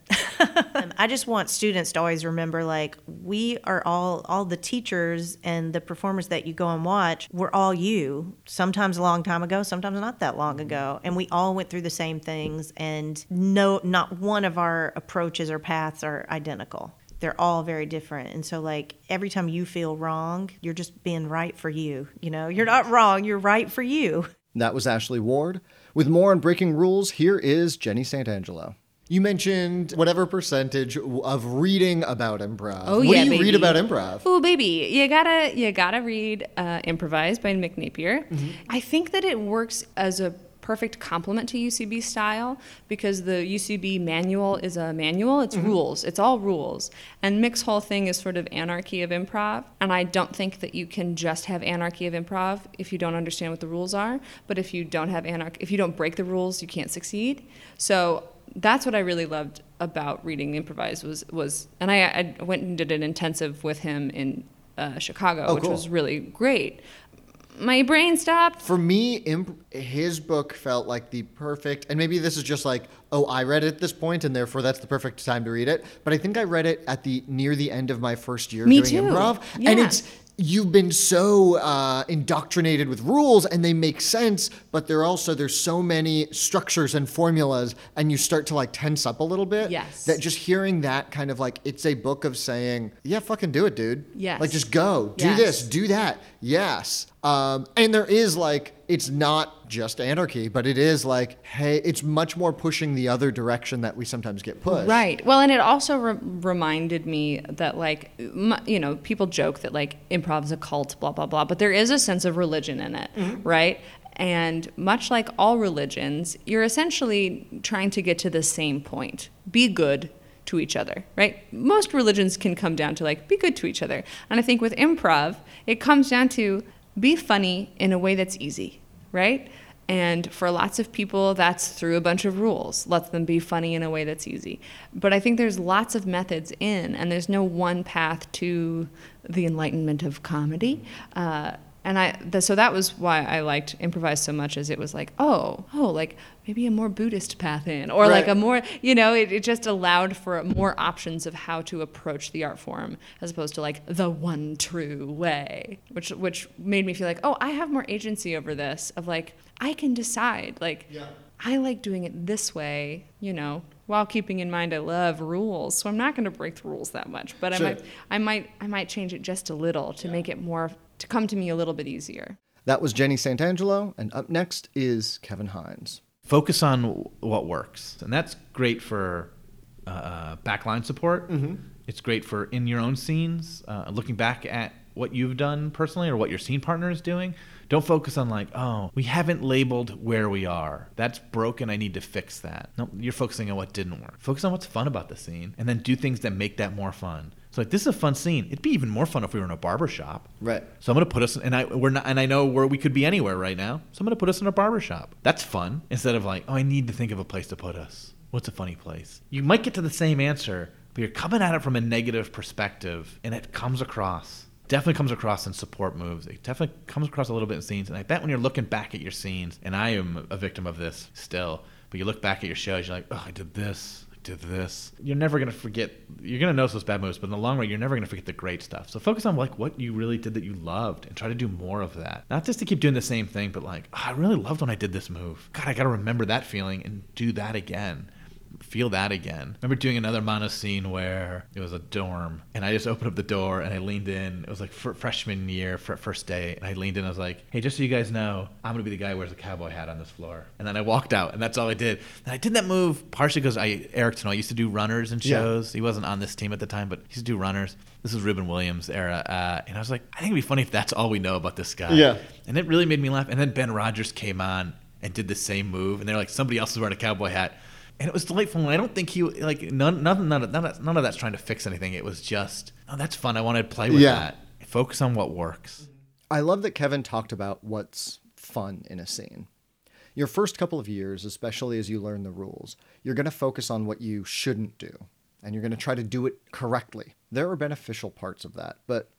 um, I just want students to always remember like we are all all the teachers and the performers that you go and watch, we're all you. Sometimes a long time ago, sometimes not that long ago, and we all went through the same things and no not one of our approaches or paths are identical they're all very different. And so, like, every time you feel wrong, you're just being right for you. You know, you're not wrong, you're right for you. That was Ashley Ward. With more on breaking rules, here is Jenny Santangelo. You mentioned whatever percentage of reading about improv. Oh what yeah, do you baby. read about improv? Oh baby, you gotta you gotta read uh, Improvise by Mick Napier. Mm-hmm. I think that it works as a perfect complement to UCB style because the UCB manual is a manual. It's Mm-hmm. rules. It's all rules. And Mick's whole thing is sort of anarchy of improv. And I don't think that you can just have anarchy of improv if you don't understand what the rules are. But if you don't have anarchy, if you don't break the rules, you can't succeed. So that's what I really loved about reading Improvise was was, and I, I went and did an intensive with him in uh, Chicago, Oh, which cool. was really great. My brain stopped. For me, imp- his book felt like the perfect, and maybe this is just like, oh, I read it at this point, and therefore that's the perfect time to read it. But I think I read it at the near the end of my first year Me doing too. improv, and it's you've been so uh, indoctrinated with rules, and they make sense, but they're also there's so many structures and formulas, and you start to like tense up a little bit. Yes. That just hearing that kind of like it's a book of saying, yeah, fucking do it, dude. Yes. Like just go, do Yes. this, do that. Yes. Um, and there is like, it's not just anarchy, but it is like, hey, it's much more pushing the other direction that we sometimes get pushed. Right. Well, and it also re- reminded me that, like, m- you know, people joke that, like, improv is a cult, blah, blah, blah, but there is a sense of religion in it, Mhm. right? And much like all religions, you're essentially trying to get to the same point be good to each other, right? Most religions can come down to, like, be good to each other. And I think with improv, it comes down to be funny in a way that's easy, right? And for lots of people, that's through a bunch of rules. Let them be funny in a way that's easy. But I think there's lots of methods in, and there's no one path to the enlightenment of comedy. Uh, and I, th- so that was why I liked improvise so much, as it was like, oh, oh, like maybe a more Buddhist path in, or like a more, you know, it, it just allowed for more options of how to approach the art form, as opposed to like the one true way, which which made me feel like, oh, I have more agency over this. Of like, I can decide, like, I like doing it this way, you know, while keeping in mind I love rules. So I'm not going to break the rules that much, but Sure. I might, I might, I might change it just a little to make it more to come to me a little bit easier. That was Jenny Santangelo, and up next is Kevin Hines. Focus on what works, and that's great for uh, uh, backline support. Mhm. It's great for in your own scenes, uh, looking back at what you've done personally or what your scene partner is doing. Don't focus on like, oh, we haven't labeled where we are. That's broken. I need to fix that. No, you're focusing on what didn't work. Focus on what's fun about the scene, and then do things that make that more fun. So like, this is a fun scene. It'd be even more fun if we were in a barber shop. Right. So I'm gonna put us, and I we're not, and I know where we could be anywhere right now. So I'm gonna put us in a barber shop. That's fun. Instead of like, oh, I need to think of a place to put us. What's a funny place? You might get to the same answer, but you're coming at it from a negative perspective, and it comes across. Definitely comes across in support moves. It definitely comes across a little bit in scenes. And I bet when you're looking back at your scenes, and I am a victim of this still, but you look back at your shows, you're like, oh, I did this, did this. You're never gonna forget. You're gonna notice those bad moves, but in the long run, you're never gonna forget the great stuff. So focus on like what you really did that you loved, and try to do more of that. Not just to keep doing the same thing, but like, "Oh, I really loved when I did this move. God, I gotta remember that feeling and do that again feel that again. Remember doing another mono scene where it was a dorm, and I just opened up the door and I leaned in. It was like fr- freshman year, first day, and I leaned in. I was like, "Hey, just so you guys know, I'm gonna be the guy who wears a cowboy hat on this floor." And then I walked out, and that's all I did. And I did that move partially because I Eric Tano used to do runners and Yeah. shows. He wasn't on this team at the time, but he used to do runners. This is Ruben Williams era, uh, and I was like, I think it'd be funny if that's all we know about this guy. Yeah. And it really made me laugh. And then Ben Rogers came on and did the same move, and they're like, somebody else is wearing a cowboy hat. And it was delightful. And I don't think he like none none none of, none of, none of that's trying to fix anything. It was just, oh, that's fun. I want to play with Yeah. that. Focus on what works. I love that Kevin talked about what's fun in a scene. Your first couple of years, especially as you learn the rules, you're going to focus on what you shouldn't do and you're going to try to do it correctly. There are beneficial parts of that, but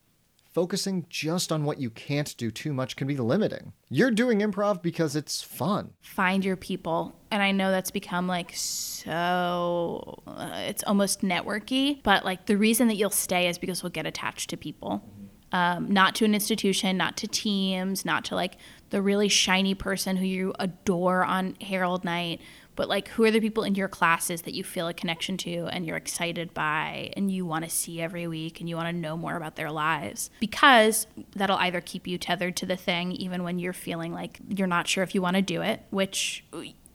focusing just on what you can't do too much can be limiting. You're doing improv because it's fun. find your people and i know that's become like so uh, it's almost networky but like the reason that you'll stay is because we'll get attached to people um, not to an institution not to teams not to like the really shiny person who you adore on Harold night but like who are the people in your classes that you feel a connection to and you're excited by and you want to see every week and you want to know more about their lives because that'll either keep you tethered to the thing even when you're feeling like you're not sure if you want to do it which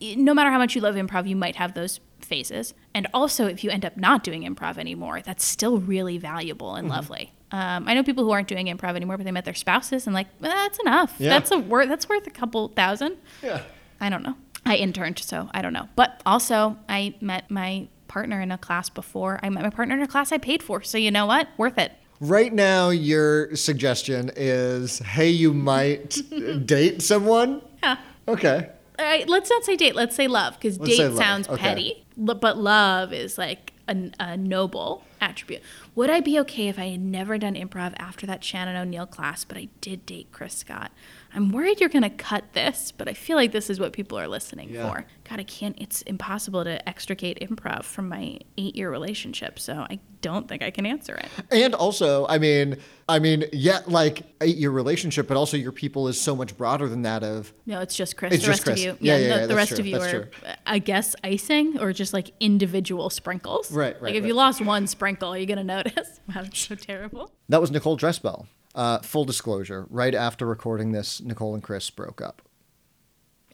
no matter how much you love improv you might have those phases and also if you end up not doing improv anymore that's still really valuable and Mhm. lovely um, I know people who aren't doing improv anymore, but they met their spouses and like "Eh, that's enough. Yeah. That's a worth. That's worth a couple thousand. Yeah. I don't know. I interned, so I don't know. But also, I met my partner in a class before. I met my partner in a class I paid for. So you know what? Worth it. Right now, your suggestion is hey, you might date someone? Yeah. Okay. All right. Let's not say date. Let's say love, because date sounds Okay. petty. But love is like a, a noble attribute. Would I be okay if I had never done improv after that Shannon O'Neill class, but I did date Chris Scott? I'm worried you're going to cut this, but I feel like this is what people are listening Yeah. for. God, I can't, it's impossible to extricate improv from my eight year relationship, so I don't think I can answer it. And also, I mean, I mean, yeah, like eight year relationship, but also your people is so much broader than that of. No, it's just Chris. It's the just rest Chris. of you, Yeah, yeah, the, yeah, the rest true, of you that's are, I guess, icing or just like individual sprinkles. Right, right. Like if right. you lost one sprinkle, are you're gonna notice. Wow, it's so terrible. That was Nicole Dressbell. Uh, full disclosure, right after recording this, Nicole and Chris broke up.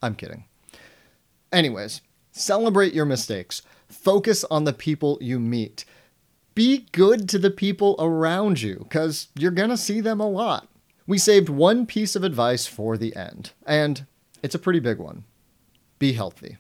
I'm kidding. Anyways, celebrate your mistakes. Focus on the people you meet. Be good to the people around you, because you're going to see them a lot. We saved one piece of advice for the end, and it's a pretty big one be healthy.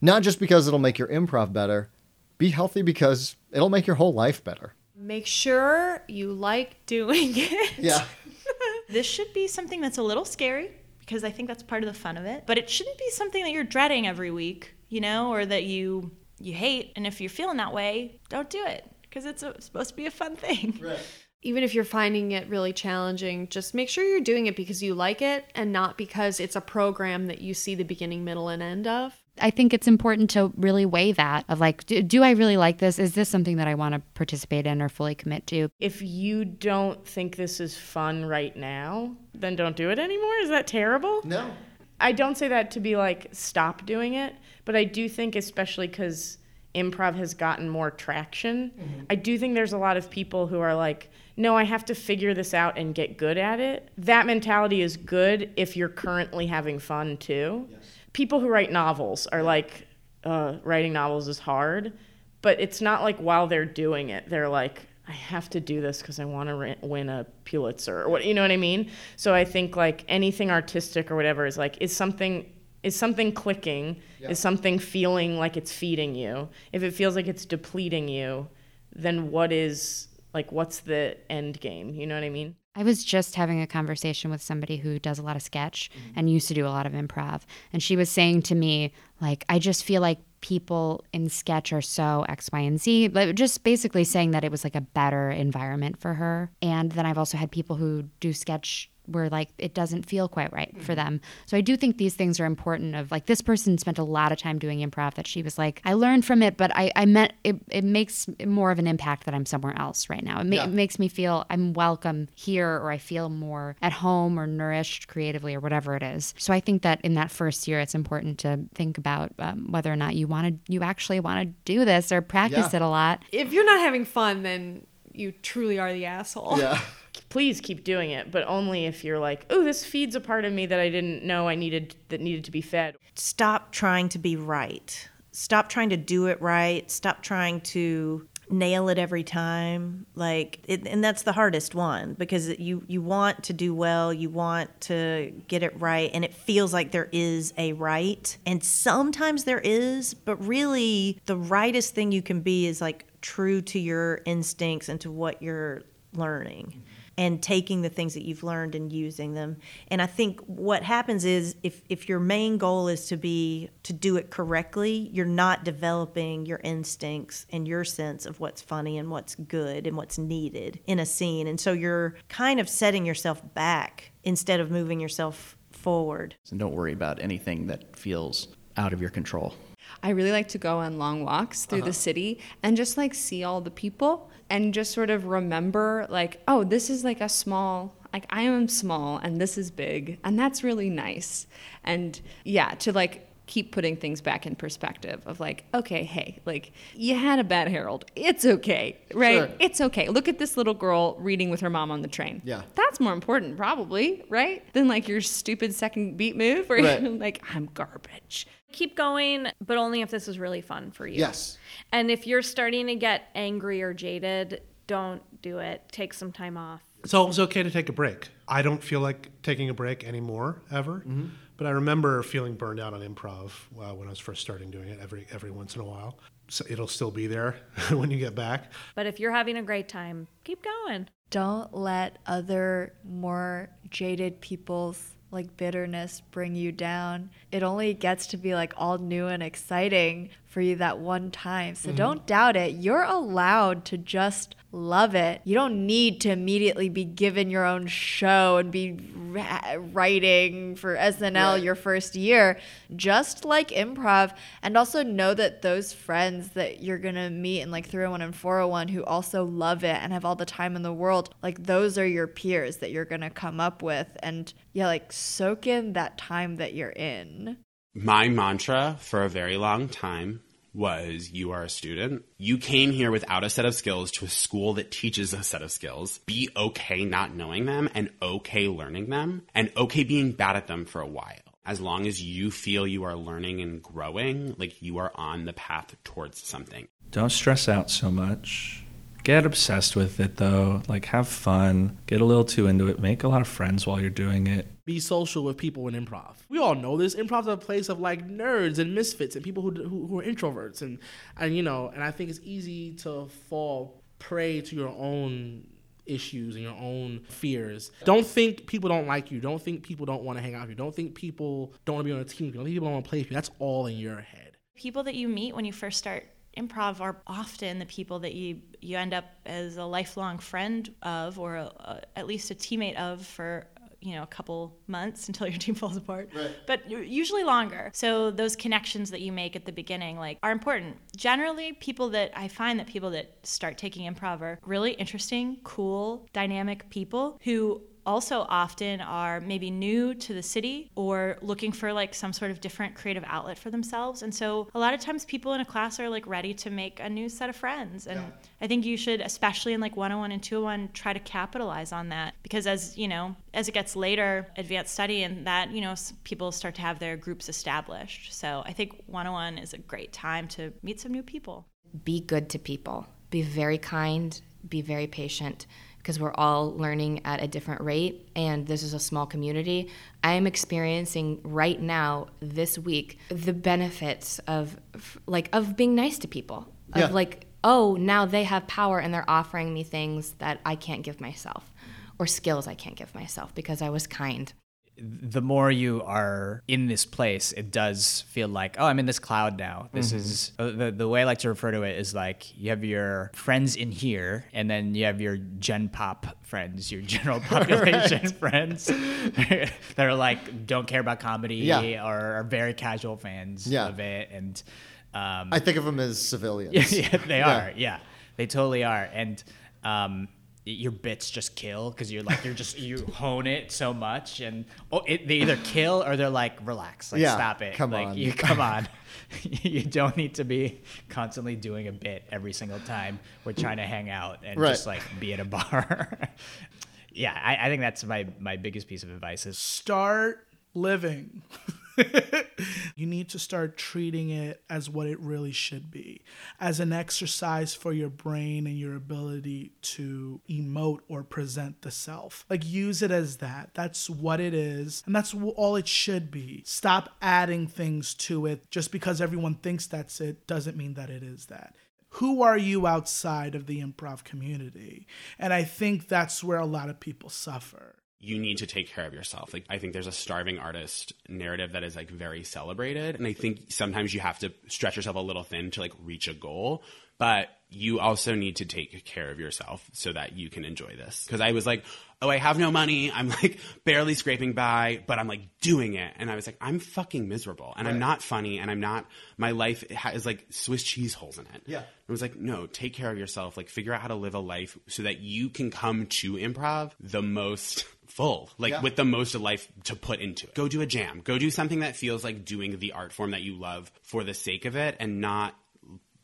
Not just because it'll make your improv better, be healthy because it'll make your whole life better. Make sure you like doing it. Yeah. this should be something that's a little scary because I think that's part of the fun of it. But it shouldn't be something that you're dreading every week, you know, or that you you hate. And if you're feeling that way, don't do it because it's a, supposed to be a fun thing. Right. Even if you're finding it really challenging, just make sure you're doing it because you like it and not because it's a program that you see the beginning, middle, and end of. I think it's important to really weigh that of like, do, do I really like this? Is this something that I want to participate in or fully commit to? If you don't think this is fun right now, then don't do it anymore. Is that terrible? No. I don't say that to be like, stop doing it, but I do think, especially because improv has gotten more traction, mm-hmm. I do think there's a lot of people who are like, no, I have to figure this out and get good at it. That mentality is good if you're currently having fun too. People who write novels are like, uh, writing novels is hard, but it's not like while they're doing it, they're like, I have to do this because I want to win a Pulitzer or what, you know what I mean? So I think like anything artistic or whatever is like, is something. Is something clicking? Is something feeling like it's feeding you? If it feels like it's depleting you, then what is like what's the end game? You know what I mean? I was just having a conversation with somebody who does a lot of sketch mm-hmm. and used to do a lot of improv. And she was saying to me, like, I just feel like people in sketch are so X, Y, and Z. But just basically saying that it was like a better environment for her. And then I've also had people who do sketch where like it doesn't feel quite right for them. So I do think these things are important of like this person spent a lot of time doing improv that she was like, I learned from it, but I, I meant it, it makes more of an impact that I'm somewhere else right now. It, ma- Yeah. it makes me feel I'm welcome here or I feel more at home or nourished creatively or whatever it is. So I think that in that first year, it's important to think about um, whether or not you want to, you actually want to do this or practice Yeah. it a lot. If you're not having fun, then you truly are the asshole. Please keep doing it, but only if you're like, oh, this feeds a part of me that I didn't know I needed that needed to be fed. Stop trying to be right. Stop trying to do it right. Stop trying to nail it every time like it, and that's the hardest one because you you want to do well you want to get it right and it feels like there is a right and sometimes there is but really the rightest thing you can be is like true to your instincts and to what you're learning and taking the things that you've learned and using them. And I think what happens is if, if your main goal is to be to do it correctly, you're not developing your instincts and your sense of what's funny and what's good and what's needed in a scene. And so you're kind of setting yourself back instead of moving yourself forward. And don't worry about anything that feels out of your control. I really like to go on long walks through Uh-huh. the city and just like see all the people and just sort of remember like, oh, this is like a small like I am small and this is big and that's really nice. And yeah, to like keep putting things back in perspective of like, okay, hey, like you had a bad Harold. It's okay, right? Sure. It's okay. Look at this little girl reading with her mom on the train. Yeah. That's more important probably, right? Than like your stupid second beat move where Right. you're like, I'm garbage. Keep going, but only if this is really fun for you. Yes. And if you're starting to get angry or jaded, don't do it. Take some time off. It's always okay to take a break. I don't feel like taking a break anymore ever, but I remember feeling burned out on improv uh, when I was first starting doing it. Every every once in a while, so it'll still be there when you get back. But if you're having a great time, keep going. Don't let other more jaded people's like bitterness bring you down. It only gets to be like all new and exciting for you that one time. So Mm-hmm. Mhm. don't doubt it. You're allowed to just love it. You don't need to immediately be given your own show and be writing for SNL Right. your first year. Just like improv and also know that those friends that you're going to meet in like 301 and 401 who also love it and have all the time in the world, like those are your peers that you're going to come up with and yeah, like soak in that time that you're in. My mantra for a very long time was you are a student. You came here without a set of skills to a school that teaches a set of skills. Be okay not knowing them and okay learning them and okay being bad at them for a while. As long as you feel you are learning and growing, like you are on the path towards something. Don't stress out so much. Get obsessed with it though. Like have fun. Get a little too into it. Make a lot of friends while you're doing it. Be social with people in improv. We all know this. Improv's a place of like nerds and misfits and people who, who, who are introverts and and you know. And I think it's easy to fall prey to your own issues and your own fears. Don't think people don't like you. Don't think people don't want to hang out with you. Don't think people don't want to be on a team. Don't think people don't want to play with you. That's all in your head. People that you meet when you first start improv are often the people that you you end up as a lifelong friend of or a, a, at least a teammate of for you know a couple months until your team falls apart. But usually longer. So those connections that you make at the beginning like are important. Generally people that i find that people that start taking improv are really interesting cool dynamic people who also often are maybe new to the city or looking for like some sort of different creative outlet for themselves. And so a lot of times people in a class are like ready to make a new set of friends. And i think you should especially in like 101 and 201 try to capitalize on that. Because as you know as it gets later advanced study and that you know people start to have their groups established. So i think 101 is a great time to meet some new people. Be good to people. Be very kind, be very patient because we're all learning at a different rate and this is a small community. I am experiencing right now this week the benefits of like of being nice to people. Of Yeah. like oh, now they have power and they're offering me things that I can't give myself or skills I can't give myself because I was kind. The more you are in this place, it does feel like, oh, I'm in this cloud now. This Mhm. is uh, the the way I like to refer to it is like you have your friends in here, and then you have your Gen Pop friends, your general population friends that are like don't care about comedy Yeah. or are very casual fans Yeah. of it, and um, I think of them as civilians. yeah, yeah, they Yeah. are. Yeah, they totally are. And um, your bits just kill because you're like you're just you hone it so much, and oh, it, they either kill or they're like relax, like Yeah, stop it, come like on. you come on. you don't need to be constantly doing a bit every single time we're trying to hang out and Right. just like be at a bar. yeah, I, I think that's my my biggest piece of advice is start living. you need to start treating it as what it really should be as an exercise for your brain and your ability to emote or present the self. Like, use it as that. That's what it is, and that's all it should be. Stop adding things to it. Just because everyone thinks that's it doesn't mean that it is that who are you outside of the improv community? And I think that's where a lot of people suffer. You need to take care of yourself. Like I think there's a starving artist narrative that is like very celebrated and I think sometimes you have to stretch yourself a little thin to like reach a goal, but you also need to take care of yourself so that you can enjoy this. Cuz I was like, "Oh, I have no money. I'm like barely scraping by, but I'm like doing it." And I was like, "I'm fucking miserable and I'm not funny and I'm not my life has like Swiss cheese holes in it." Yeah. I was like, no, take care of yourself. Like, figure out how to live a life so that you can come to improv the most full, like Yeah. with the most of life to put into it. Go do a jam. Go do something that feels like doing the art form that you love for the sake of it and not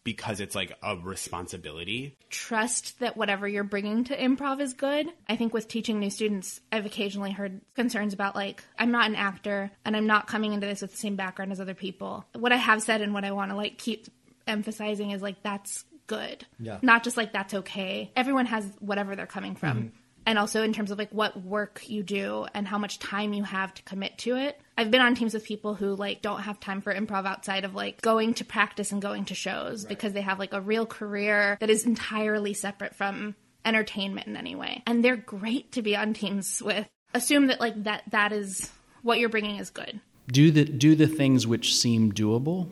because it's like a responsibility. trust that whatever you're bringing to improv is good. I think with teaching new students, I've occasionally heard concerns about like, I'm not an actor and I'm not coming into this with the same background as other people. What I have said and what I want to like keep emphasizing is like, that's good. Yeah. Not just like, that's okay. Everyone has whatever they're coming from. Mhm. And also in terms of like what work you do and how much time you have to commit to it. I've been on teams with people who like don't have time for improv outside of like going to practice and going to shows because they have like a real career that is entirely separate from entertainment in any way. And they're great to be on teams with. Assume that like that that is what you're bringing is good. do the do the things which seem doable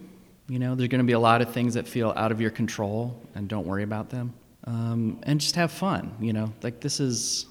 You know, there's going to be a lot of things that feel out of your control, and don't worry about them. Um, and just have fun. You know, like this is,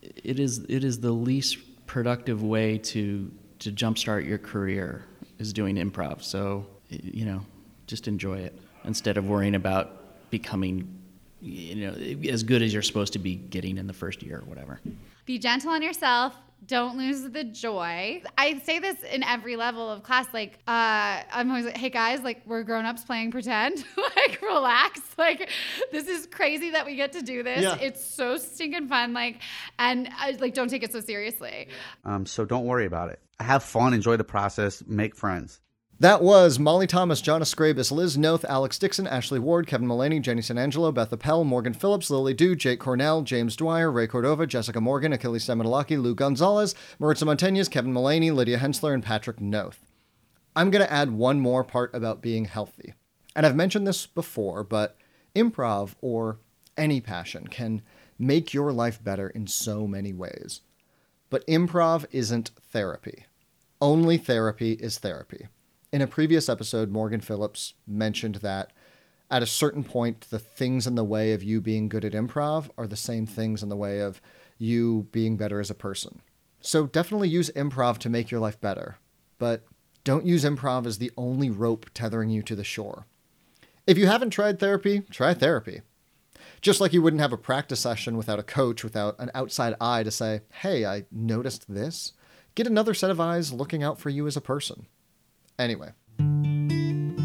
it is, it is the least productive way to to jumpstart your career is doing improv. So, you know, just enjoy it instead of worrying about becoming, you know, as good as you're supposed to be getting in the first year or whatever. Be gentle on yourself. Don't lose the joy. I say this in every level of class. Like, uh, I'm always like, hey guys, like, we're grown ups playing pretend. like, relax. Like, this is crazy that we get to do this. Yeah. It's so stinking fun. Like, and uh, like, don't take it so seriously. Um, so don't worry about it. Have fun, enjoy the process, make friends. That was Molly Thomas, John Escrabus, Liz Noth, Alex Dixon, Ashley Ward, Kevin Mullaney, Jenny San Angelo, Beth Appel, Morgan Phillips, Lily Dew, Jake Cornell, James Dwyer, Ray Cordova, Jessica Morgan, Achilles Stemadalaki, Lou Gonzalez, Maritza Montañez, Kevin Mullaney, Lydia Hensler, and Patrick Noth. I'm going to add one more part about being healthy. And I've mentioned this before, but improv or any passion can make your life better in so many ways. But improv isn't therapy. Only therapy is therapy. In a previous episode, Morgan Phillips mentioned that at a certain point, the things in the way of you being good at improv are the same things in the way of you being better as a person. So definitely use improv to make your life better, but don't use improv as the only rope tethering you to the shore. If you haven't tried therapy, try therapy. Just like you wouldn't have a practice session without a coach, without an outside eye to say, hey, I noticed this. Get another set of eyes looking out for you as a person. Anyway,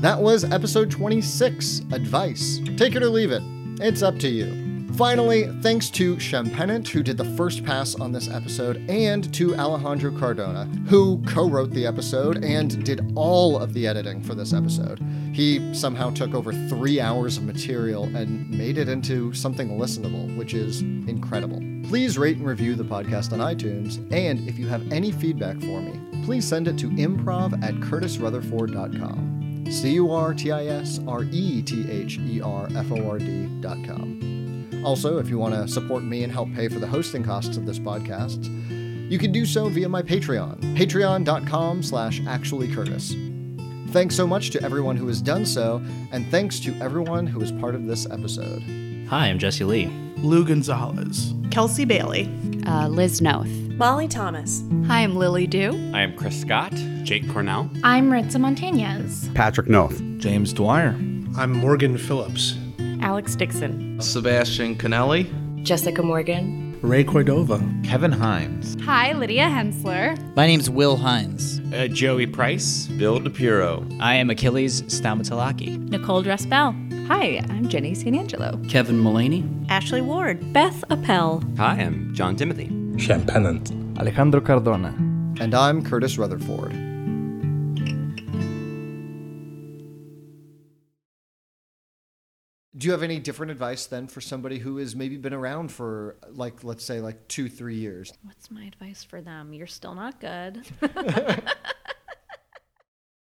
that was episode 26 Advice. Take it or leave it. It's up to you. Finally, thanks to Champennant, who did the first pass on this episode, and to Alejandro Cardona, who co wrote the episode and did all of the editing for this episode. He somehow took over three hours of material and made it into something listenable, which is incredible. Please rate and review the podcast on iTunes, and if you have any feedback for me, please send it to improv at curtisrutherford.com. C U R T I S R E T H E R F O R D.com. Also, if you want to support me and help pay for the hosting costs of this podcast, you can do so via my Patreon, patreon.com slash actuallycurtis. Thanks so much to everyone who has done so, and thanks to everyone who is part of this episode. Hi, I'm Jesse Lee. Lou Gonzalez. Kelsey Bailey. Uh, Liz Noth. Molly Thomas. Hi, I'm Lily Dew. I am Chris Scott. Jake Cornell. I'm Maritza Montañez. Patrick Noth. James Dwyer. I'm Morgan Phillips. Alex Dixon. Sebastian Canelli. Jessica Morgan. Ray Cordova. Kevin Hines. Hi, Lydia Hensler. My name's Will Hines. Uh, Joey Price. Bill DePiro. I am Achilles Staumatalaki. Nicole Dressbell. Hi, I'm Jenny San Angelo. Kevin Mullaney. Ashley Ward. Beth Appel. Hi, I'm John Timothy. Champennant. Alejandro Cardona. And I'm Curtis Rutherford. Do you have any different advice then for somebody who has maybe been around for like let's say like two three years? What's my advice for them? You're still not good.